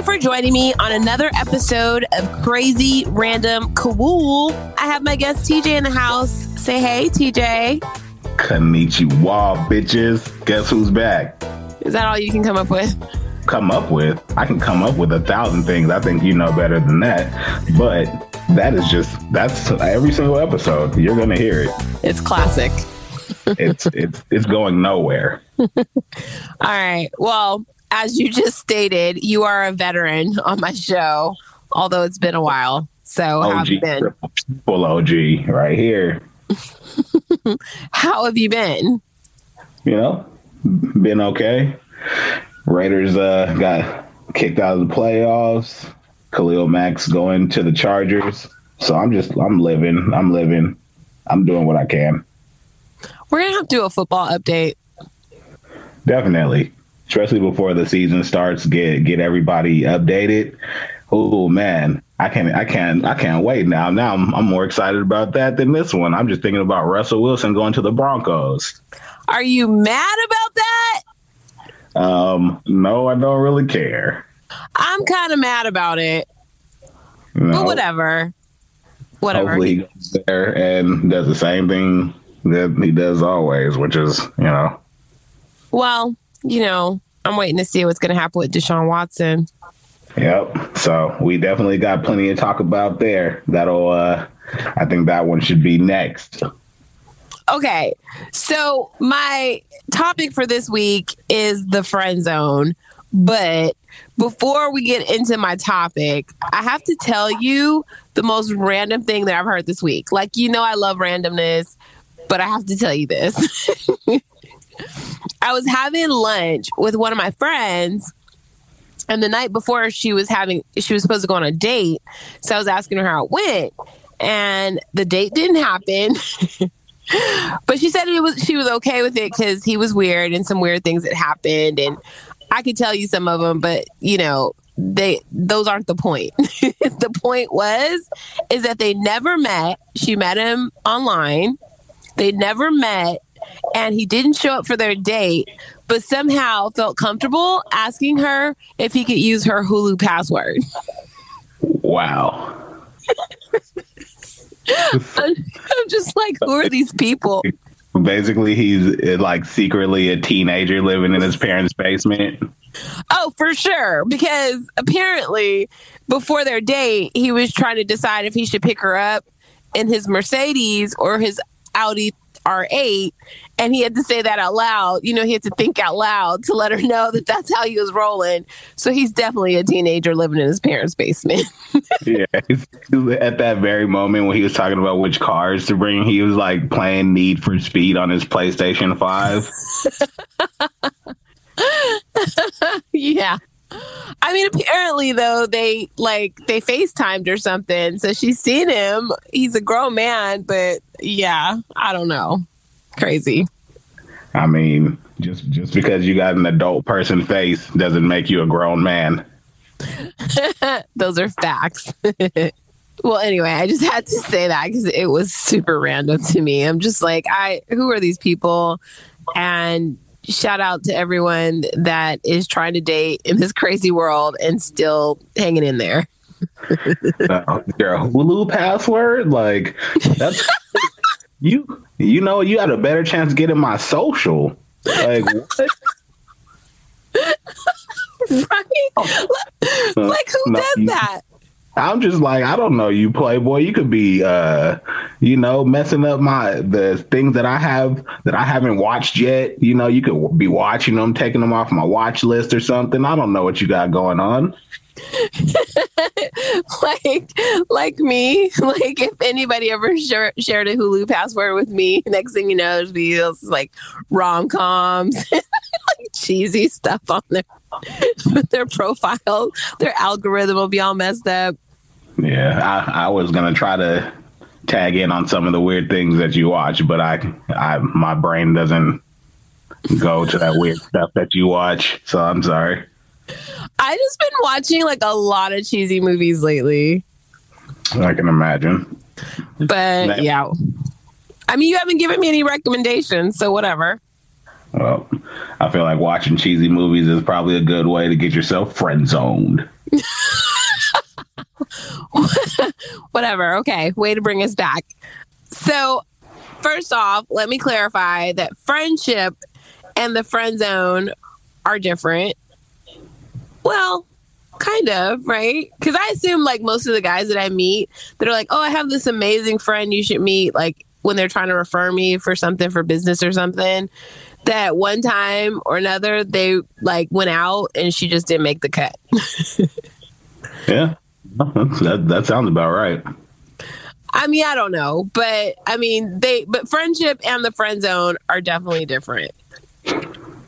you for joining me on another episode of Crazy Random Cool. I have my guest TJ in the house. Say hey, TJ. Konnichiwa, bitches. Guess who's back? Is that all you can come up with? Come up with? I can come up with a thousand things. I think you know better than that. But that is just, that's every single episode. You're going to hear it. It's classic. it's, it's, it's going nowhere. all right. Well, as you just stated, you are a veteran on my show, although it's been a while. So, OG, how have you been? Full OG right here. how have you been? You know, been okay. Raiders uh, got kicked out of the playoffs. Khalil Mack's going to the Chargers. So I'm just, I'm living, I'm living, I'm doing what I can. We're to have to do a football update. Definitely especially before the season starts, get get everybody updated. Oh man, I can't I can't I can't wait now. Now I'm I'm more excited about that than this one. I'm just thinking about Russell Wilson going to the Broncos. Are you mad about that? Um, no, I don't really care. I'm kind of mad about it. No. But whatever. Whatever. Hopefully he goes there and does the same thing that he does always, which is, you know. Well, you know, I'm waiting to see what's going to happen with Deshaun Watson. Yep. So we definitely got plenty to talk about there. That'll, uh, I think that one should be next. Okay. So my topic for this week is the friend zone. But before we get into my topic, I have to tell you the most random thing that I've heard this week. Like, you know, I love randomness, but I have to tell you this. I was having lunch with one of my friends and the night before she was having she was supposed to go on a date so i was asking her how it went and the date didn't happen. But she said it was she was okay with it because he was weird and some weird things that happened and i could tell you some of them but you know they those aren't the point. The point was is that they never met she met him online they never met and he didn't show up for their date, but somehow felt comfortable asking her if he could use her Hulu password. Wow. I'm, just like, who are these people? Basically, he's eh, like secretly a teenager living in his parents' basement. Oh, for sure. Because apparently, before their date, he was trying to decide if he should pick her up in his Mercedes or his Audi R8 and he had to say that out loud. You know, he had to think out loud to let her know that that's how he was rolling. So he's definitely a teenager living in his parents' basement. yeah, at that very moment when he was talking about which cars to bring, he was like playing Need for Speed on his PlayStation 5. yeah. I mean, apparently though they like they FaceTimed or something, so she's seen him. He's a grown man, but yeah, I don't know. Crazy. I mean, just just because you got an adult person face doesn't make you a grown man. Those are facts. well, anyway, I just had to say that because it was super random to me. I'm just like, I who are these people? And shout out to everyone that is trying to date in this crazy world and still hanging in there. uh, your Hulu password, like that's you. You know, you had a better chance getting my social. Like what? right? Like who no, does that? I'm just like, I don't know you, Playboy. You could be, uh, you know, messing up my the things that I have that I haven't watched yet. You know, you could be watching them, taking them off my watch list or something. I don't know what you got going on. like, like me, like if anybody ever sh- shared a Hulu password with me, next thing you know, there's be like rom coms, like cheesy stuff on their their profile. Their algorithm will be all messed up. Yeah, I, I was gonna try to tag in on some of the weird things that you watch, but I, I my brain doesn't go to that weird stuff that you watch. So I'm sorry. I just been watching like a lot of cheesy movies lately. I can imagine. But yeah. I mean, you haven't given me any recommendations, so whatever. Uh, I feel like watching cheesy movies is probably a good way to get yourself friend zoned. Whatever. Okay. Way to bring us back. So, first off, let me clarify that friendship and the friend zone are different. Well, kind of, right? Because I assume like most of the guys that I meet that are like, oh, I have this amazing friend you should meet, like when they're trying to refer me for something for business or something that one time or another they like went out and she just didn't make the cut. yeah, that, that sounds about right. I mean, I don't know, but I mean, they, but friendship and the friend zone are definitely different.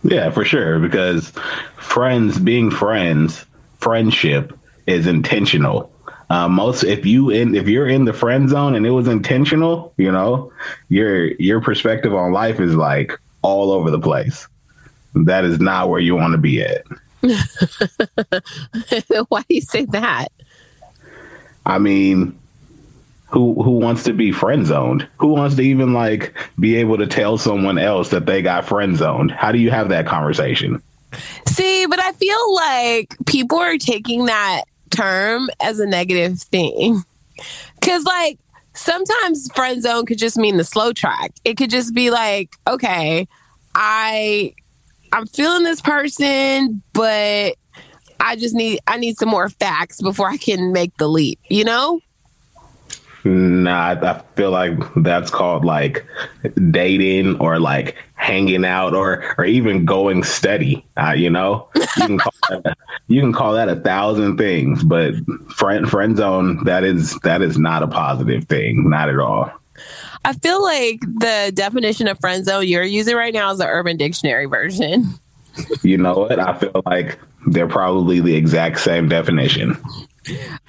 Yeah, for sure. Because friends, being friends, friendship is intentional. Uh, most if you in if you're in the friend zone and it was intentional, you know, your your perspective on life is like all over the place. That is not where you want to be at. Why do you say that? I mean, who who wants to be friend zoned? Who wants to even like be able to tell someone else that they got friend zoned? How do you have that conversation? See, but I feel like people are taking that term as a negative thing. Cause like sometimes friend zone could just mean the slow track. It could just be like, okay, I I'm feeling this person, but I just need I need some more facts before I can make the leap, you know? Nah, I feel like that's called like dating or like hanging out or or even going steady. Uh, you know, you can call that, you can call that a thousand things, but friend friend zone that is that is not a positive thing, not at all. I feel like the definition of friend zone you're using right now is the Urban Dictionary version. you know what? I feel like they're probably the exact same definition.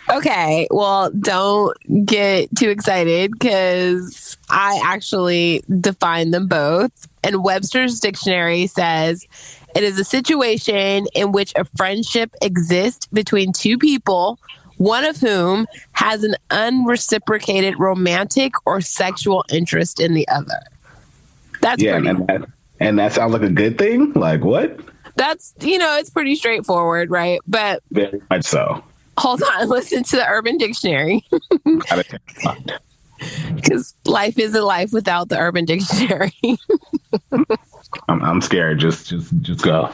Okay, well, don't get too excited because I actually define them both. And Webster's dictionary says it is a situation in which a friendship exists between two people, one of whom has an unreciprocated romantic or sexual interest in the other. That's yeah, pretty- and that, and that sounds like a good thing. Like what? That's you know, it's pretty straightforward, right? But very much so. Hold on, listen to the Urban Dictionary. Because life isn't life without the Urban Dictionary. I'm, I'm scared. Just, just, just go.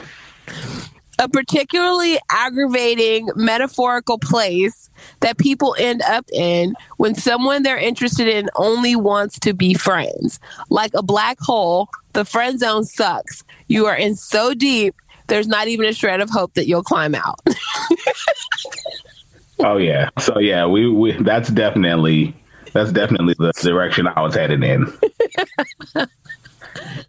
A particularly aggravating metaphorical place that people end up in when someone they're interested in only wants to be friends. Like a black hole, the friend zone sucks. You are in so deep, there's not even a shred of hope that you'll climb out. Oh yeah. So yeah, we, we that's definitely that's definitely the direction I was headed in.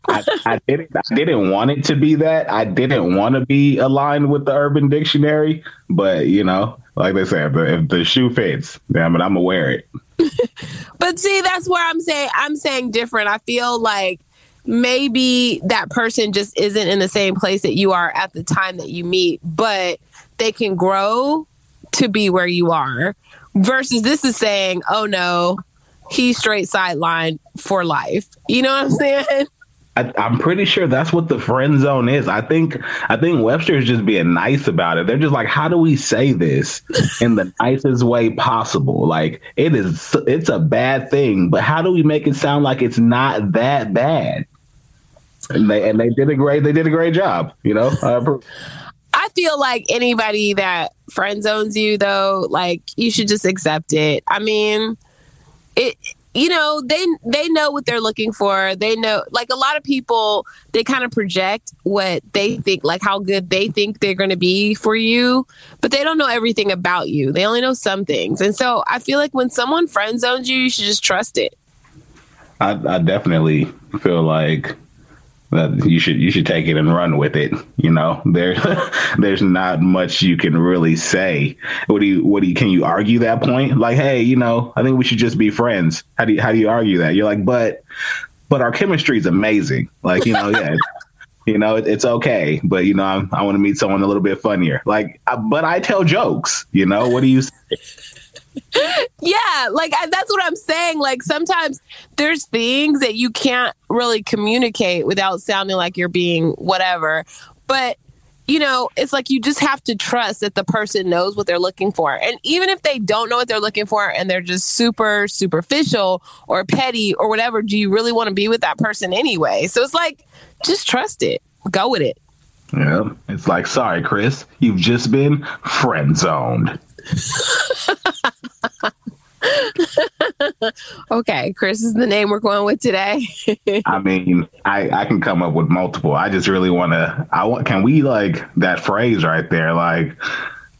I, I, didn't I didn't want it to be that. I didn't want to be aligned with the Urban Dictionary, but you know, like they said, if the shoe fits, damn it, I'm gonna wear it. but see, that's where I'm saying I'm saying different. I feel like maybe that person just isn't in the same place that you are at the time that you meet, but they can grow to be where you are versus this is saying, oh no, he's straight sideline for life. You know what I'm saying? I, am pretty sure that's what the friend zone is. I think I think Webster is just being nice about it. They're just like, how do we say this in the nicest way possible? Like it is, it's a bad thing, but how do we make it sound like it's not that bad? And they and they did a great they did a great job. You know, feel like anybody that friend zones you though, like you should just accept it. I mean, it you know, they they know what they're looking for. They know like a lot of people they kind of project what they think like how good they think they're going to be for you, but they don't know everything about you. They only know some things. And so I feel like when someone friend zones you, you should just trust it. I, I definitely feel like you should you should take it and run with it. You know, there there's not much you can really say. What do you what do you can you argue that point? Like, hey, you know, I think we should just be friends. How do you how do you argue that? You're like, but but our chemistry is amazing. Like, you know, yeah. you know, it, it's okay, but you know, I, I want to meet someone a little bit funnier. Like, I, but I tell jokes. You know, what do you? Say? Yeah, like I, that's what I'm saying. Like sometimes there's things that you can't really communicate without sounding like you're being whatever. But you know, it's like you just have to trust that the person knows what they're looking for. And even if they don't know what they're looking for and they're just super superficial or petty or whatever, do you really want to be with that person anyway? So it's like, just trust it, go with it. Yeah. It's like, sorry, Chris, you've just been friend zoned. okay, Chris is the name we're going with today. I mean, I I can come up with multiple. I just really want to. I want. Can we like that phrase right there? Like,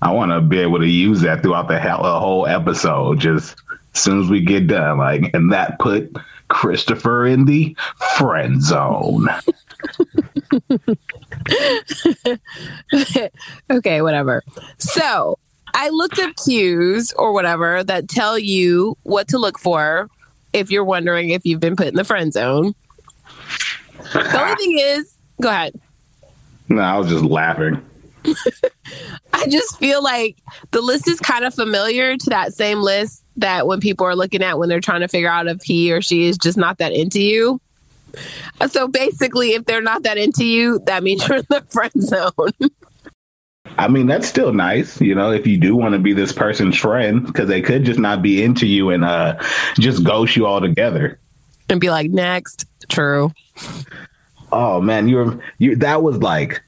I want to be able to use that throughout the, hell, the whole episode. Just as soon as we get done, like, and that put Christopher in the friend zone. okay, whatever. So I looked up cues or whatever that tell you what to look for if you're wondering if you've been put in the friend zone. The only thing is, go ahead. No, I was just laughing. I just feel like the list is kind of familiar to that same list that when people are looking at when they're trying to figure out if he or she is just not that into you. So basically, if they're not that into you, that means you're in the friend zone. I mean, that's still nice, you know, if you do want to be this person's friend, because they could just not be into you and uh, just ghost you all together. And be like, next. True. Oh man, you were you that was like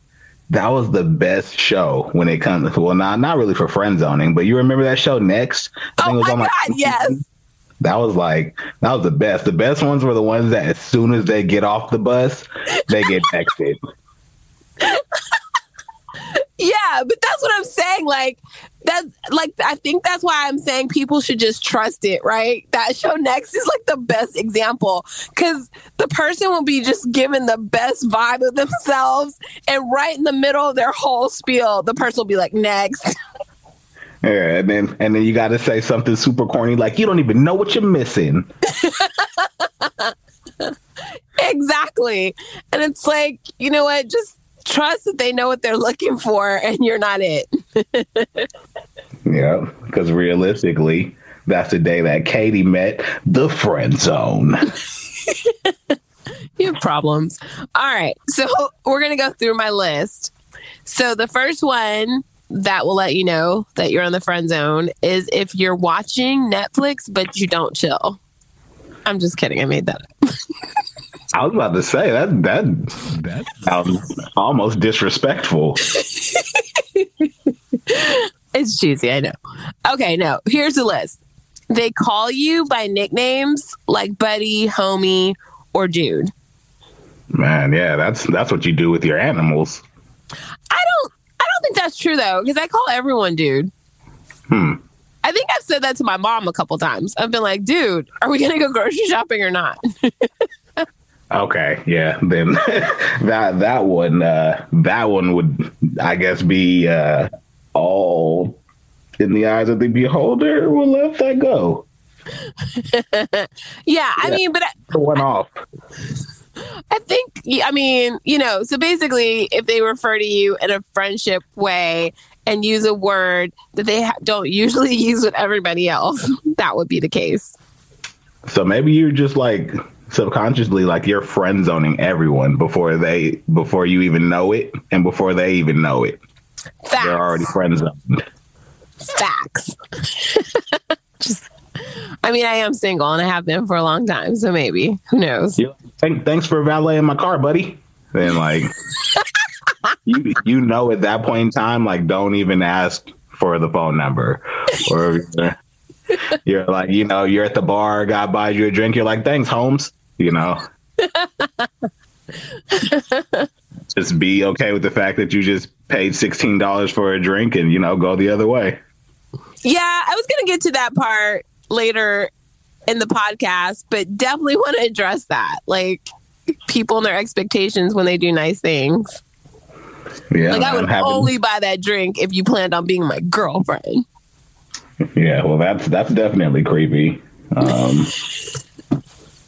that was the best show when it comes to well not not really for friend zoning, but you remember that show next? I oh my god, yes. That was like that was the best. The best ones were the ones that as soon as they get off the bus, they get texted. Yeah, but that's what I'm saying. Like that's like I think that's why I'm saying people should just trust it, right? That show next is like the best example because the person will be just given the best vibe of themselves, and right in the middle of their whole spiel, the person will be like, "Next." Yeah, and then and then you got to say something super corny like you don't even know what you're missing. exactly, and it's like you know what, just trust that they know what they're looking for and you're not it. yeah, because realistically, that's the day that Katie met the friend zone. you have problems. All right. So we're going to go through my list. So the first one that will let you know that you're on the friend zone is if you're watching Netflix but you don't chill. I'm just kidding. I made that up. I was about to say that that that sounds almost disrespectful. it's cheesy, I know. Okay, no. Here's the list. They call you by nicknames like Buddy, Homie, or Dude. Man, yeah, that's that's what you do with your animals. I don't I don't think that's true though, because I call everyone Dude. Hmm. I think I've said that to my mom a couple times. I've been like, dude, are we gonna go grocery shopping or not? Okay, yeah. Then that that one uh, that one would I guess be uh, all in the eyes of the beholder. We'll let that go. yeah, yeah, I mean, but I, one off. I think I mean, you know, so basically if they refer to you in a friendship way and use a word that they ha- don't usually use with everybody else, that would be the case. So maybe you're just like subconsciously like you're friend zoning everyone before they before you even know it and before they even know it. Facts. They're already friend zoned. Facts. Just I mean, I am single and I have been for a long time, so maybe who knows? Yeah. Thanks for valeting my car, buddy. Then like you you know at that point in time, like don't even ask for the phone number or you're like, you know, you're at the bar, guy buys you a drink, you're like, thanks, Holmes you know. just be okay with the fact that you just paid sixteen dollars for a drink and you know go the other way. Yeah, I was gonna get to that part later in the podcast, but definitely want to address that. Like people and their expectations when they do nice things. Yeah, like I would only buy that drink if you planned on being my girlfriend. Yeah, well, that's that's definitely creepy. Um,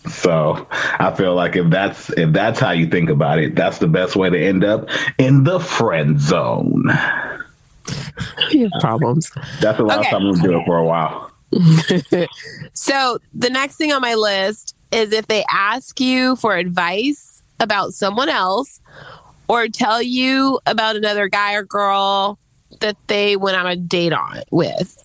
So I feel like if that's if that's how you think about it, that's the best way to end up in the friend zone. You have problems. That's the last okay. time we do it for a while. so the next thing on my list is if they ask you for advice about someone else or tell you about another guy or girl that they went on a date on with.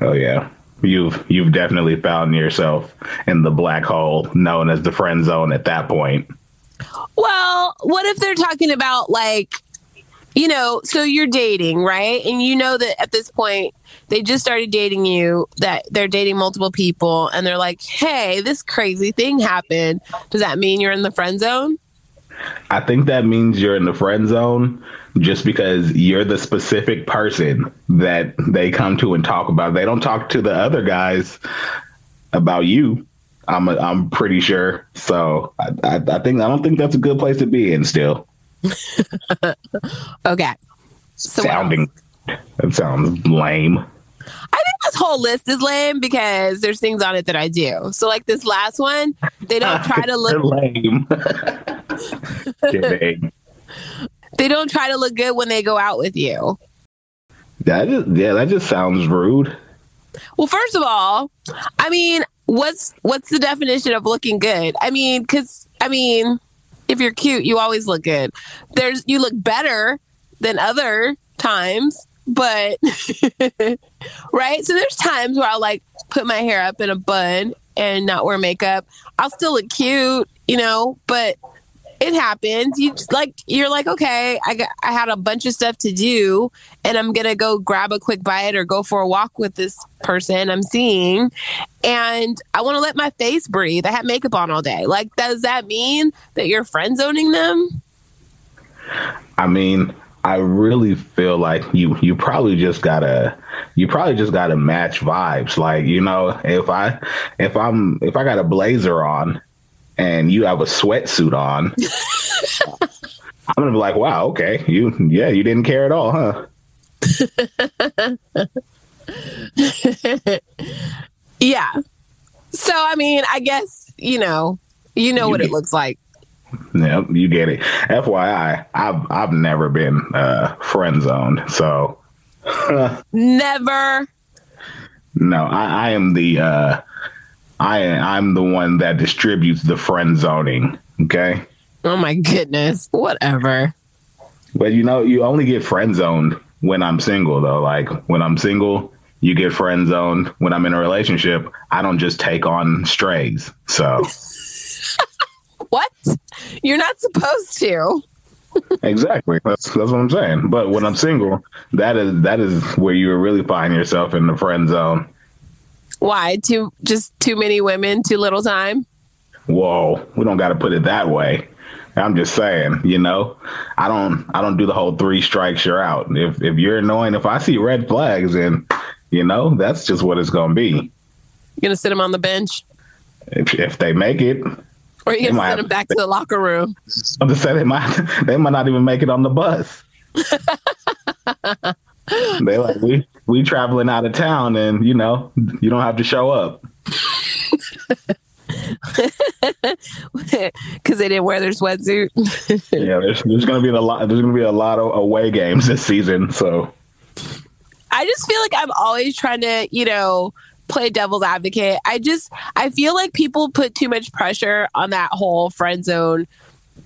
Oh yeah. You've you've definitely found yourself in the black hole known as the friend zone at that point. Well, what if they're talking about like you know, so you're dating, right? And you know that at this point they just started dating you, that they're dating multiple people, and they're like, hey, this crazy thing happened. Does that mean you're in the friend zone? I think that means you're in the friend zone just because you're the specific person that they come to and talk about. They don't talk to the other guys about you. I'm a, I'm pretty sure. So I, I, I think I don't think that's a good place to be in still. okay. So Sounding that sounds lame. This whole list is lame because there's things on it that I do. So like this last one, they don't try to look lame. they don't try to look good when they go out with you. That is yeah, that just sounds rude. Well, first of all, I mean, what's what's the definition of looking good? I mean, cuz I mean, if you're cute, you always look good. There's you look better than other times, but right? So there's times where I'll like put my hair up in a bun and not wear makeup. I'll still look cute, you know, but it happens. You like you're like, okay, I got I had a bunch of stuff to do and I'm gonna go grab a quick bite or go for a walk with this person I'm seeing and I wanna let my face breathe. I had makeup on all day. Like, does that mean that you're friend zoning them? I mean, I really feel like you you probably just gotta you probably just gotta match vibes. Like, you know, if I if I'm if I got a blazer on and you have a sweatsuit on, I'm gonna be like, wow, okay, you yeah, you didn't care at all, huh? yeah. So I mean, I guess you know, you know you what it looks like. Yep, you get it. FYI, I've I've never been uh, friend zoned, so never. No, I, I am the uh, I I'm the one that distributes the friend zoning. Okay. Oh my goodness. Whatever. But you know, you only get friend zoned when I'm single though. Like when I'm single, you get friend zoned. When I'm in a relationship, I don't just take on strays. So? You're not supposed to. exactly. That's that's what I'm saying. But when I'm single, that is that is where you really find yourself in the friend zone. Why? Too just too many women, too little time? Whoa, we don't got to put it that way. I'm just saying, you know, I don't I don't do the whole three strikes you're out. If if you're annoying, if I see red flags, and you know, that's just what it's gonna be. You gonna sit them on the bench? If if they make it. Or you gonna send them back to the locker room? I'm just saying they might they might not even make it on the bus. they like we we traveling out of town, and you know you don't have to show up because they didn't wear their sweatsuit. yeah, there's, there's gonna be a lot. There's gonna be a lot of away games this season. So I just feel like I'm always trying to, you know, play devil's advocate. I just I feel like people put too much pressure on that whole friend zone,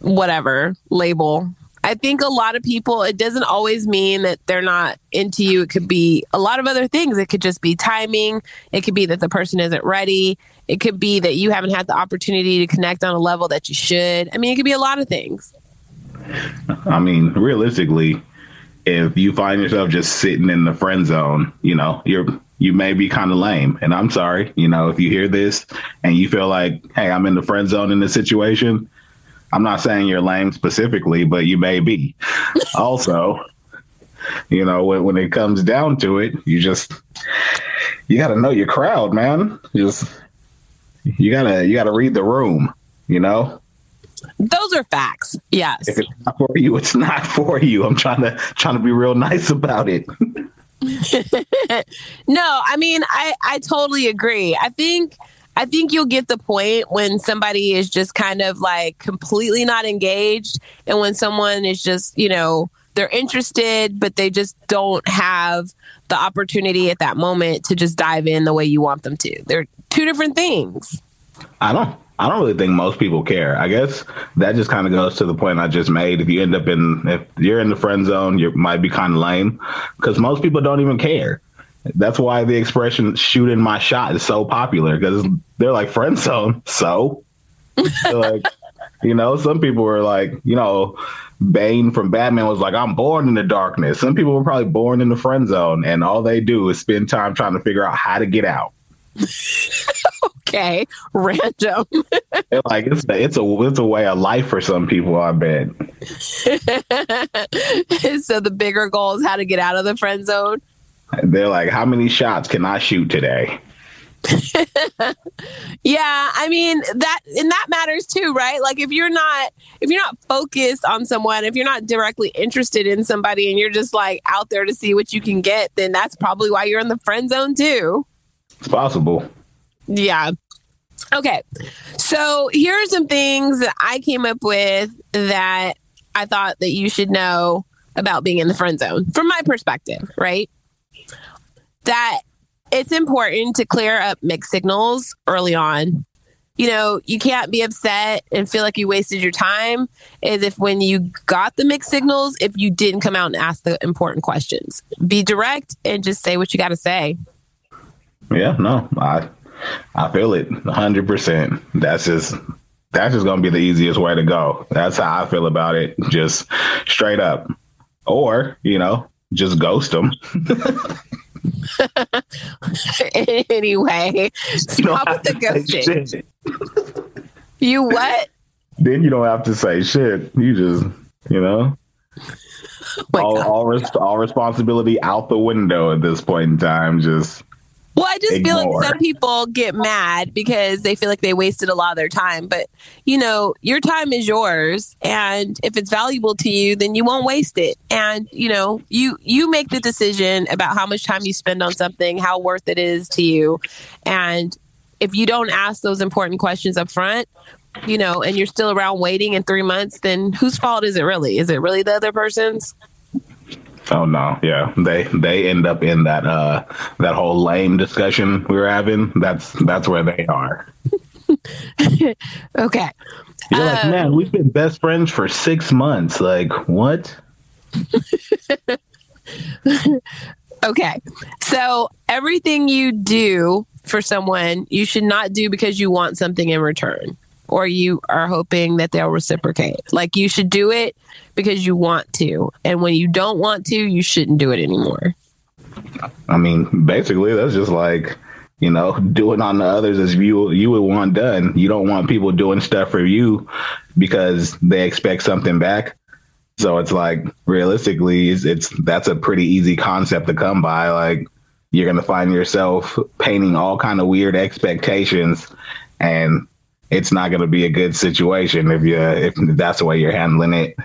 whatever label. I think a lot of people, it doesn't always mean that they're not into you. It could be a lot of other things. It could just be timing. It could be that the person isn't ready. It could be that you haven't had the opportunity to connect on a level that you should. I mean, it could be a lot of things. I mean, realistically, if you find yourself just sitting in the friend zone, you know, you're you may be kind of lame. And I'm sorry, you know, if you hear this and you feel like, hey, I'm in the friend zone in this situation, I'm not saying you're lame specifically, but you may be. also, you know, when, when it comes down to it, you just you got to know your crowd, man. Just you gotta you gotta read the room. You know. Those are facts. Yes. If it's not for you, it's not for you. I'm trying to trying to be real nice about it. no, I mean, I I totally agree. I think I think you'll get the point when somebody is just kind of like completely not engaged and when someone is just, you know, they're interested, but they just don't have the opportunity at that moment to just dive in the way you want them to. They're two different things. I don't. I don't really think most people care. I guess that just kind of goes to the point I just made. If you end up in, if you're in the friend zone, you might be kind of lame because most people don't even care. That's why the expression "shooting my shot" is so popular because they're like friend zone. So, like, you know, some people were like, you know, Bane from Batman was like, "I'm born in the darkness." Some people were probably born in the friend zone, and all they do is spend time trying to figure out how to get out. okay, random. like it's a, it's a it's a way of life for some people. I bet. so the bigger goal is how to get out of the friend zone. They're like, how many shots can I shoot today? yeah, I mean that and that matters too, right? Like if you're not if you're not focused on someone, if you're not directly interested in somebody and you're just like out there to see what you can get, then that's probably why you're in the friend zone too. It's possible. Yeah. Okay. So here are some things that I came up with that I thought that you should know about being in the friend zone from my perspective, right? That it's important to clear up mixed signals early on. You know, you can't be upset and feel like you wasted your time as if when you got the mixed signals, if you didn't come out and ask the important questions. Be direct and just say what you got to say. Yeah, no, I I feel it 100%. That's just that's just going to be the easiest way to go. That's how I feel about it, just straight up. Or, you know, just ghost them. anyway, stop with the ghosting. you what? Then you don't have to say shit. You just, you know, oh all, all, res- all responsibility out the window at this point in time. Just well, I just Ignore. feel like some people get mad because they feel like they wasted a lot of their time. But, you know, your time is yours. And if it's valuable to you, then you won't waste it. And, you know, you you make the decision about how much time you spend on something, how worth it is to you. And if you don't ask those important questions up front, you know, and you're still around waiting in three months, then whose fault is it really? Is it really the other person's? Oh no, yeah. They they end up in that uh that whole lame discussion we were having. That's that's where they are. okay. You're like, um, man, we've been best friends for six months. Like, what? okay. So everything you do for someone, you should not do because you want something in return or you are hoping that they'll reciprocate. Like you should do it because you want to. And when you don't want to, you shouldn't do it anymore. I mean, basically that's just like, you know, doing on the others as you you would want done. You don't want people doing stuff for you because they expect something back. So it's like realistically, it's, it's that's a pretty easy concept to come by. Like you're gonna find yourself painting all kind of weird expectations, and it's not going to be a good situation if you if that's the way you're handling it.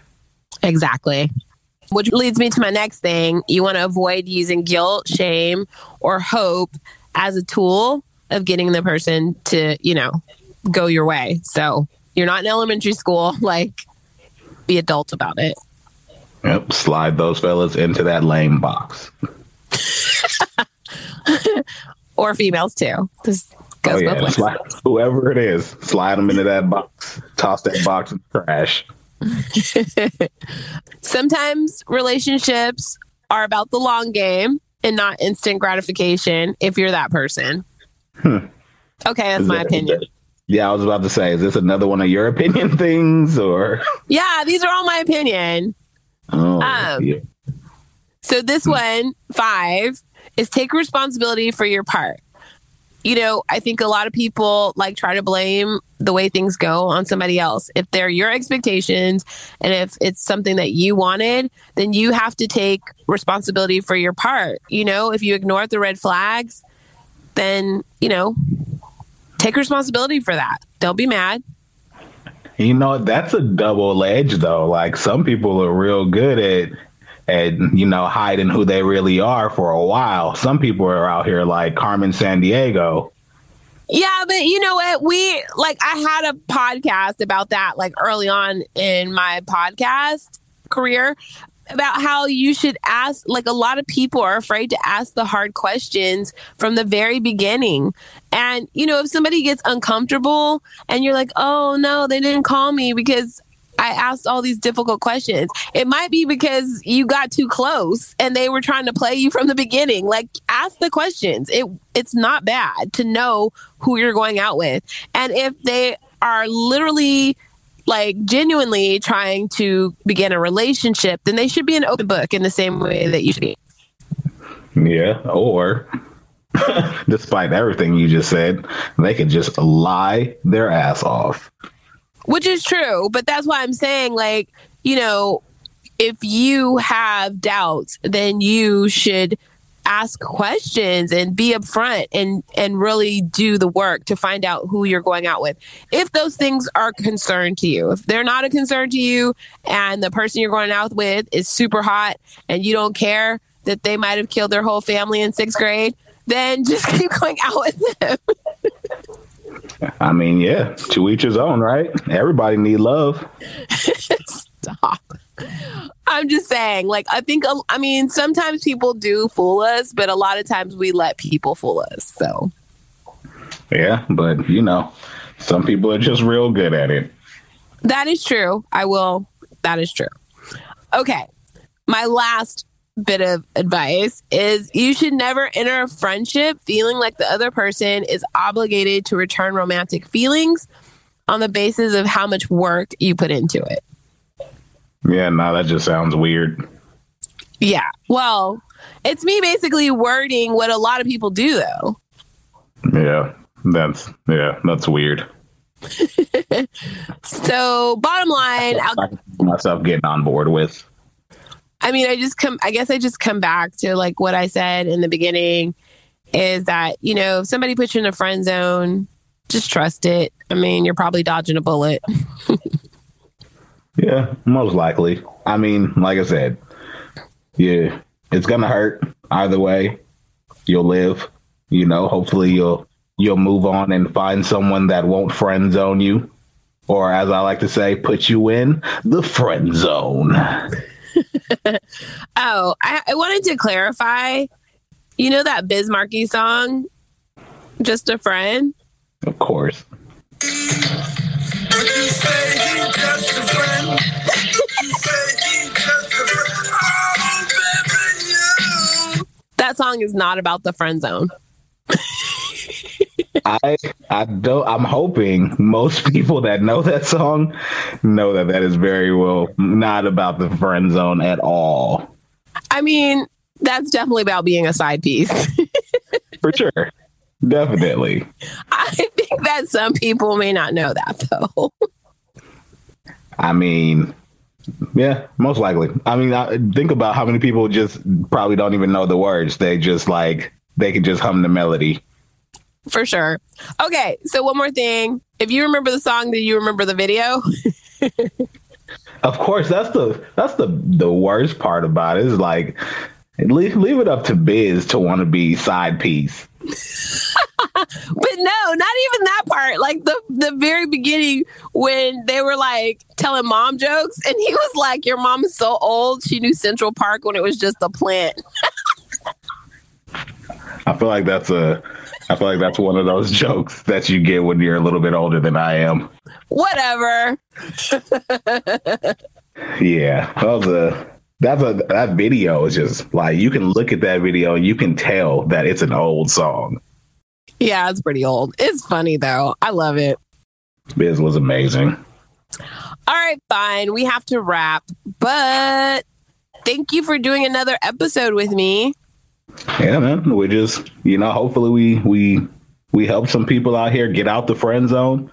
Exactly. Which leads me to my next thing. You want to avoid using guilt, shame, or hope as a tool of getting the person to, you know, go your way. So you're not in elementary school. Like, be adult about it. Yep. Slide those fellas into that lame box. or females too. Just Goes oh, yeah. Slide, whoever it is, slide them into that box, toss that box in the trash. Sometimes relationships are about the long game and not instant gratification if you're that person. Hmm. Okay, that's is my that, opinion. Yeah, I was about to say, is this another one of your opinion things or? Yeah, these are all my opinion. Oh, um, yeah. So this hmm. one, five, is take responsibility for your part you know, I think a lot of people like try to blame the way things go on somebody else. If they're your expectations and if it's something that you wanted, then you have to take responsibility for your part. You know, if you ignore the red flags, then, you know, take responsibility for that. They'll be mad. You know, that's a double edge though. Like some people are real good at and you know hiding who they really are for a while. Some people are out here like Carmen Sandiego. Yeah, but you know what? We like I had a podcast about that like early on in my podcast career about how you should ask like a lot of people are afraid to ask the hard questions from the very beginning and you know if somebody gets uncomfortable and you're like oh no they didn't call me because I asked all these difficult questions. It might be because you got too close and they were trying to play you from the beginning. Like ask the questions. It it's not bad to know who you're going out with. And if they are literally like genuinely trying to begin a relationship, then they should be an open book in the same way that you should be. Yeah, or despite everything you just said, they could just lie their ass off. Which is true, but that's why I'm saying, like, you know, if you have doubts, then you should ask questions and be upfront and and really do the work to find out who you're going out with. If those things are concern to you, if they're not a concern to you and the person you're going out with is super hot and you don't care that they might have killed their whole family in 6th grade, then just keep going out with them. I mean, yeah, to each his own, right? Everybody need love. Stop. I'm just saying, like, I think, I mean, sometimes people do fool us, but a lot of times we let people fool us. So, yeah, but you know, some people are just real good at it. That is true. I will. That is true. Okay. My last bit of advice is you should never enter a friendship feeling like the other person is obligated to return romantic feelings on the basis of how much work you put into it. Yeah, no, that just sounds weird. Yeah. Well, it's me basically wording what a lot of people do though. Yeah. That's yeah, that's weird. so, bottom line, I'll myself getting on board with. I mean, I just come, I guess I just come back to like what I said in the beginning is that, you know, if somebody puts you in a friend zone, just trust it. I mean, you're probably dodging a bullet. yeah, most likely. I mean, like I said, yeah, it's going to hurt either way. You'll live, you know, hopefully you'll, you'll move on and find someone that won't friend zone you. Or as I like to say, put you in the friend zone. oh, I, I, wanted to clarify. You know that Biz Markie song, "Just a Friend." Of course. that song is not about the friend zone. I I don't. I'm hoping most people that know that song know that that is very well not about the friend zone at all. I mean, that's definitely about being a side piece. For sure, definitely. I think that some people may not know that though. I mean, yeah, most likely. I mean, I, think about how many people just probably don't even know the words. They just like they can just hum the melody for sure. Okay, so one more thing. If you remember the song, do you remember the video? of course, that's the that's the the worst part about it. Is like leave leave it up to Biz to want to be side piece. but no, not even that part. Like the the very beginning when they were like telling mom jokes, and he was like, "Your mom is so old; she knew Central Park when it was just a plant." I feel like that's a I feel like that's one of those jokes that you get when you're a little bit older than I am. Whatever. yeah, that was a that's a that video is just like you can look at that video and you can tell that it's an old song. Yeah, it's pretty old. It's funny though. I love it. Biz was amazing. All right, fine. We have to wrap, but thank you for doing another episode with me. Yeah, man. We just, you know, hopefully we we we help some people out here get out the friend zone.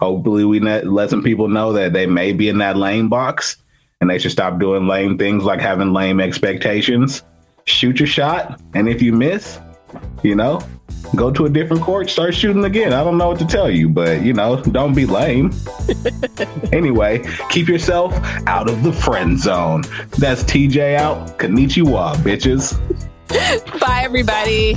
Hopefully we let, let some people know that they may be in that lame box and they should stop doing lame things like having lame expectations. Shoot your shot, and if you miss, you know, go to a different court, start shooting again. I don't know what to tell you, but you know, don't be lame. anyway, keep yourself out of the friend zone. That's TJ out. Konnichiwa, bitches. Bye, everybody.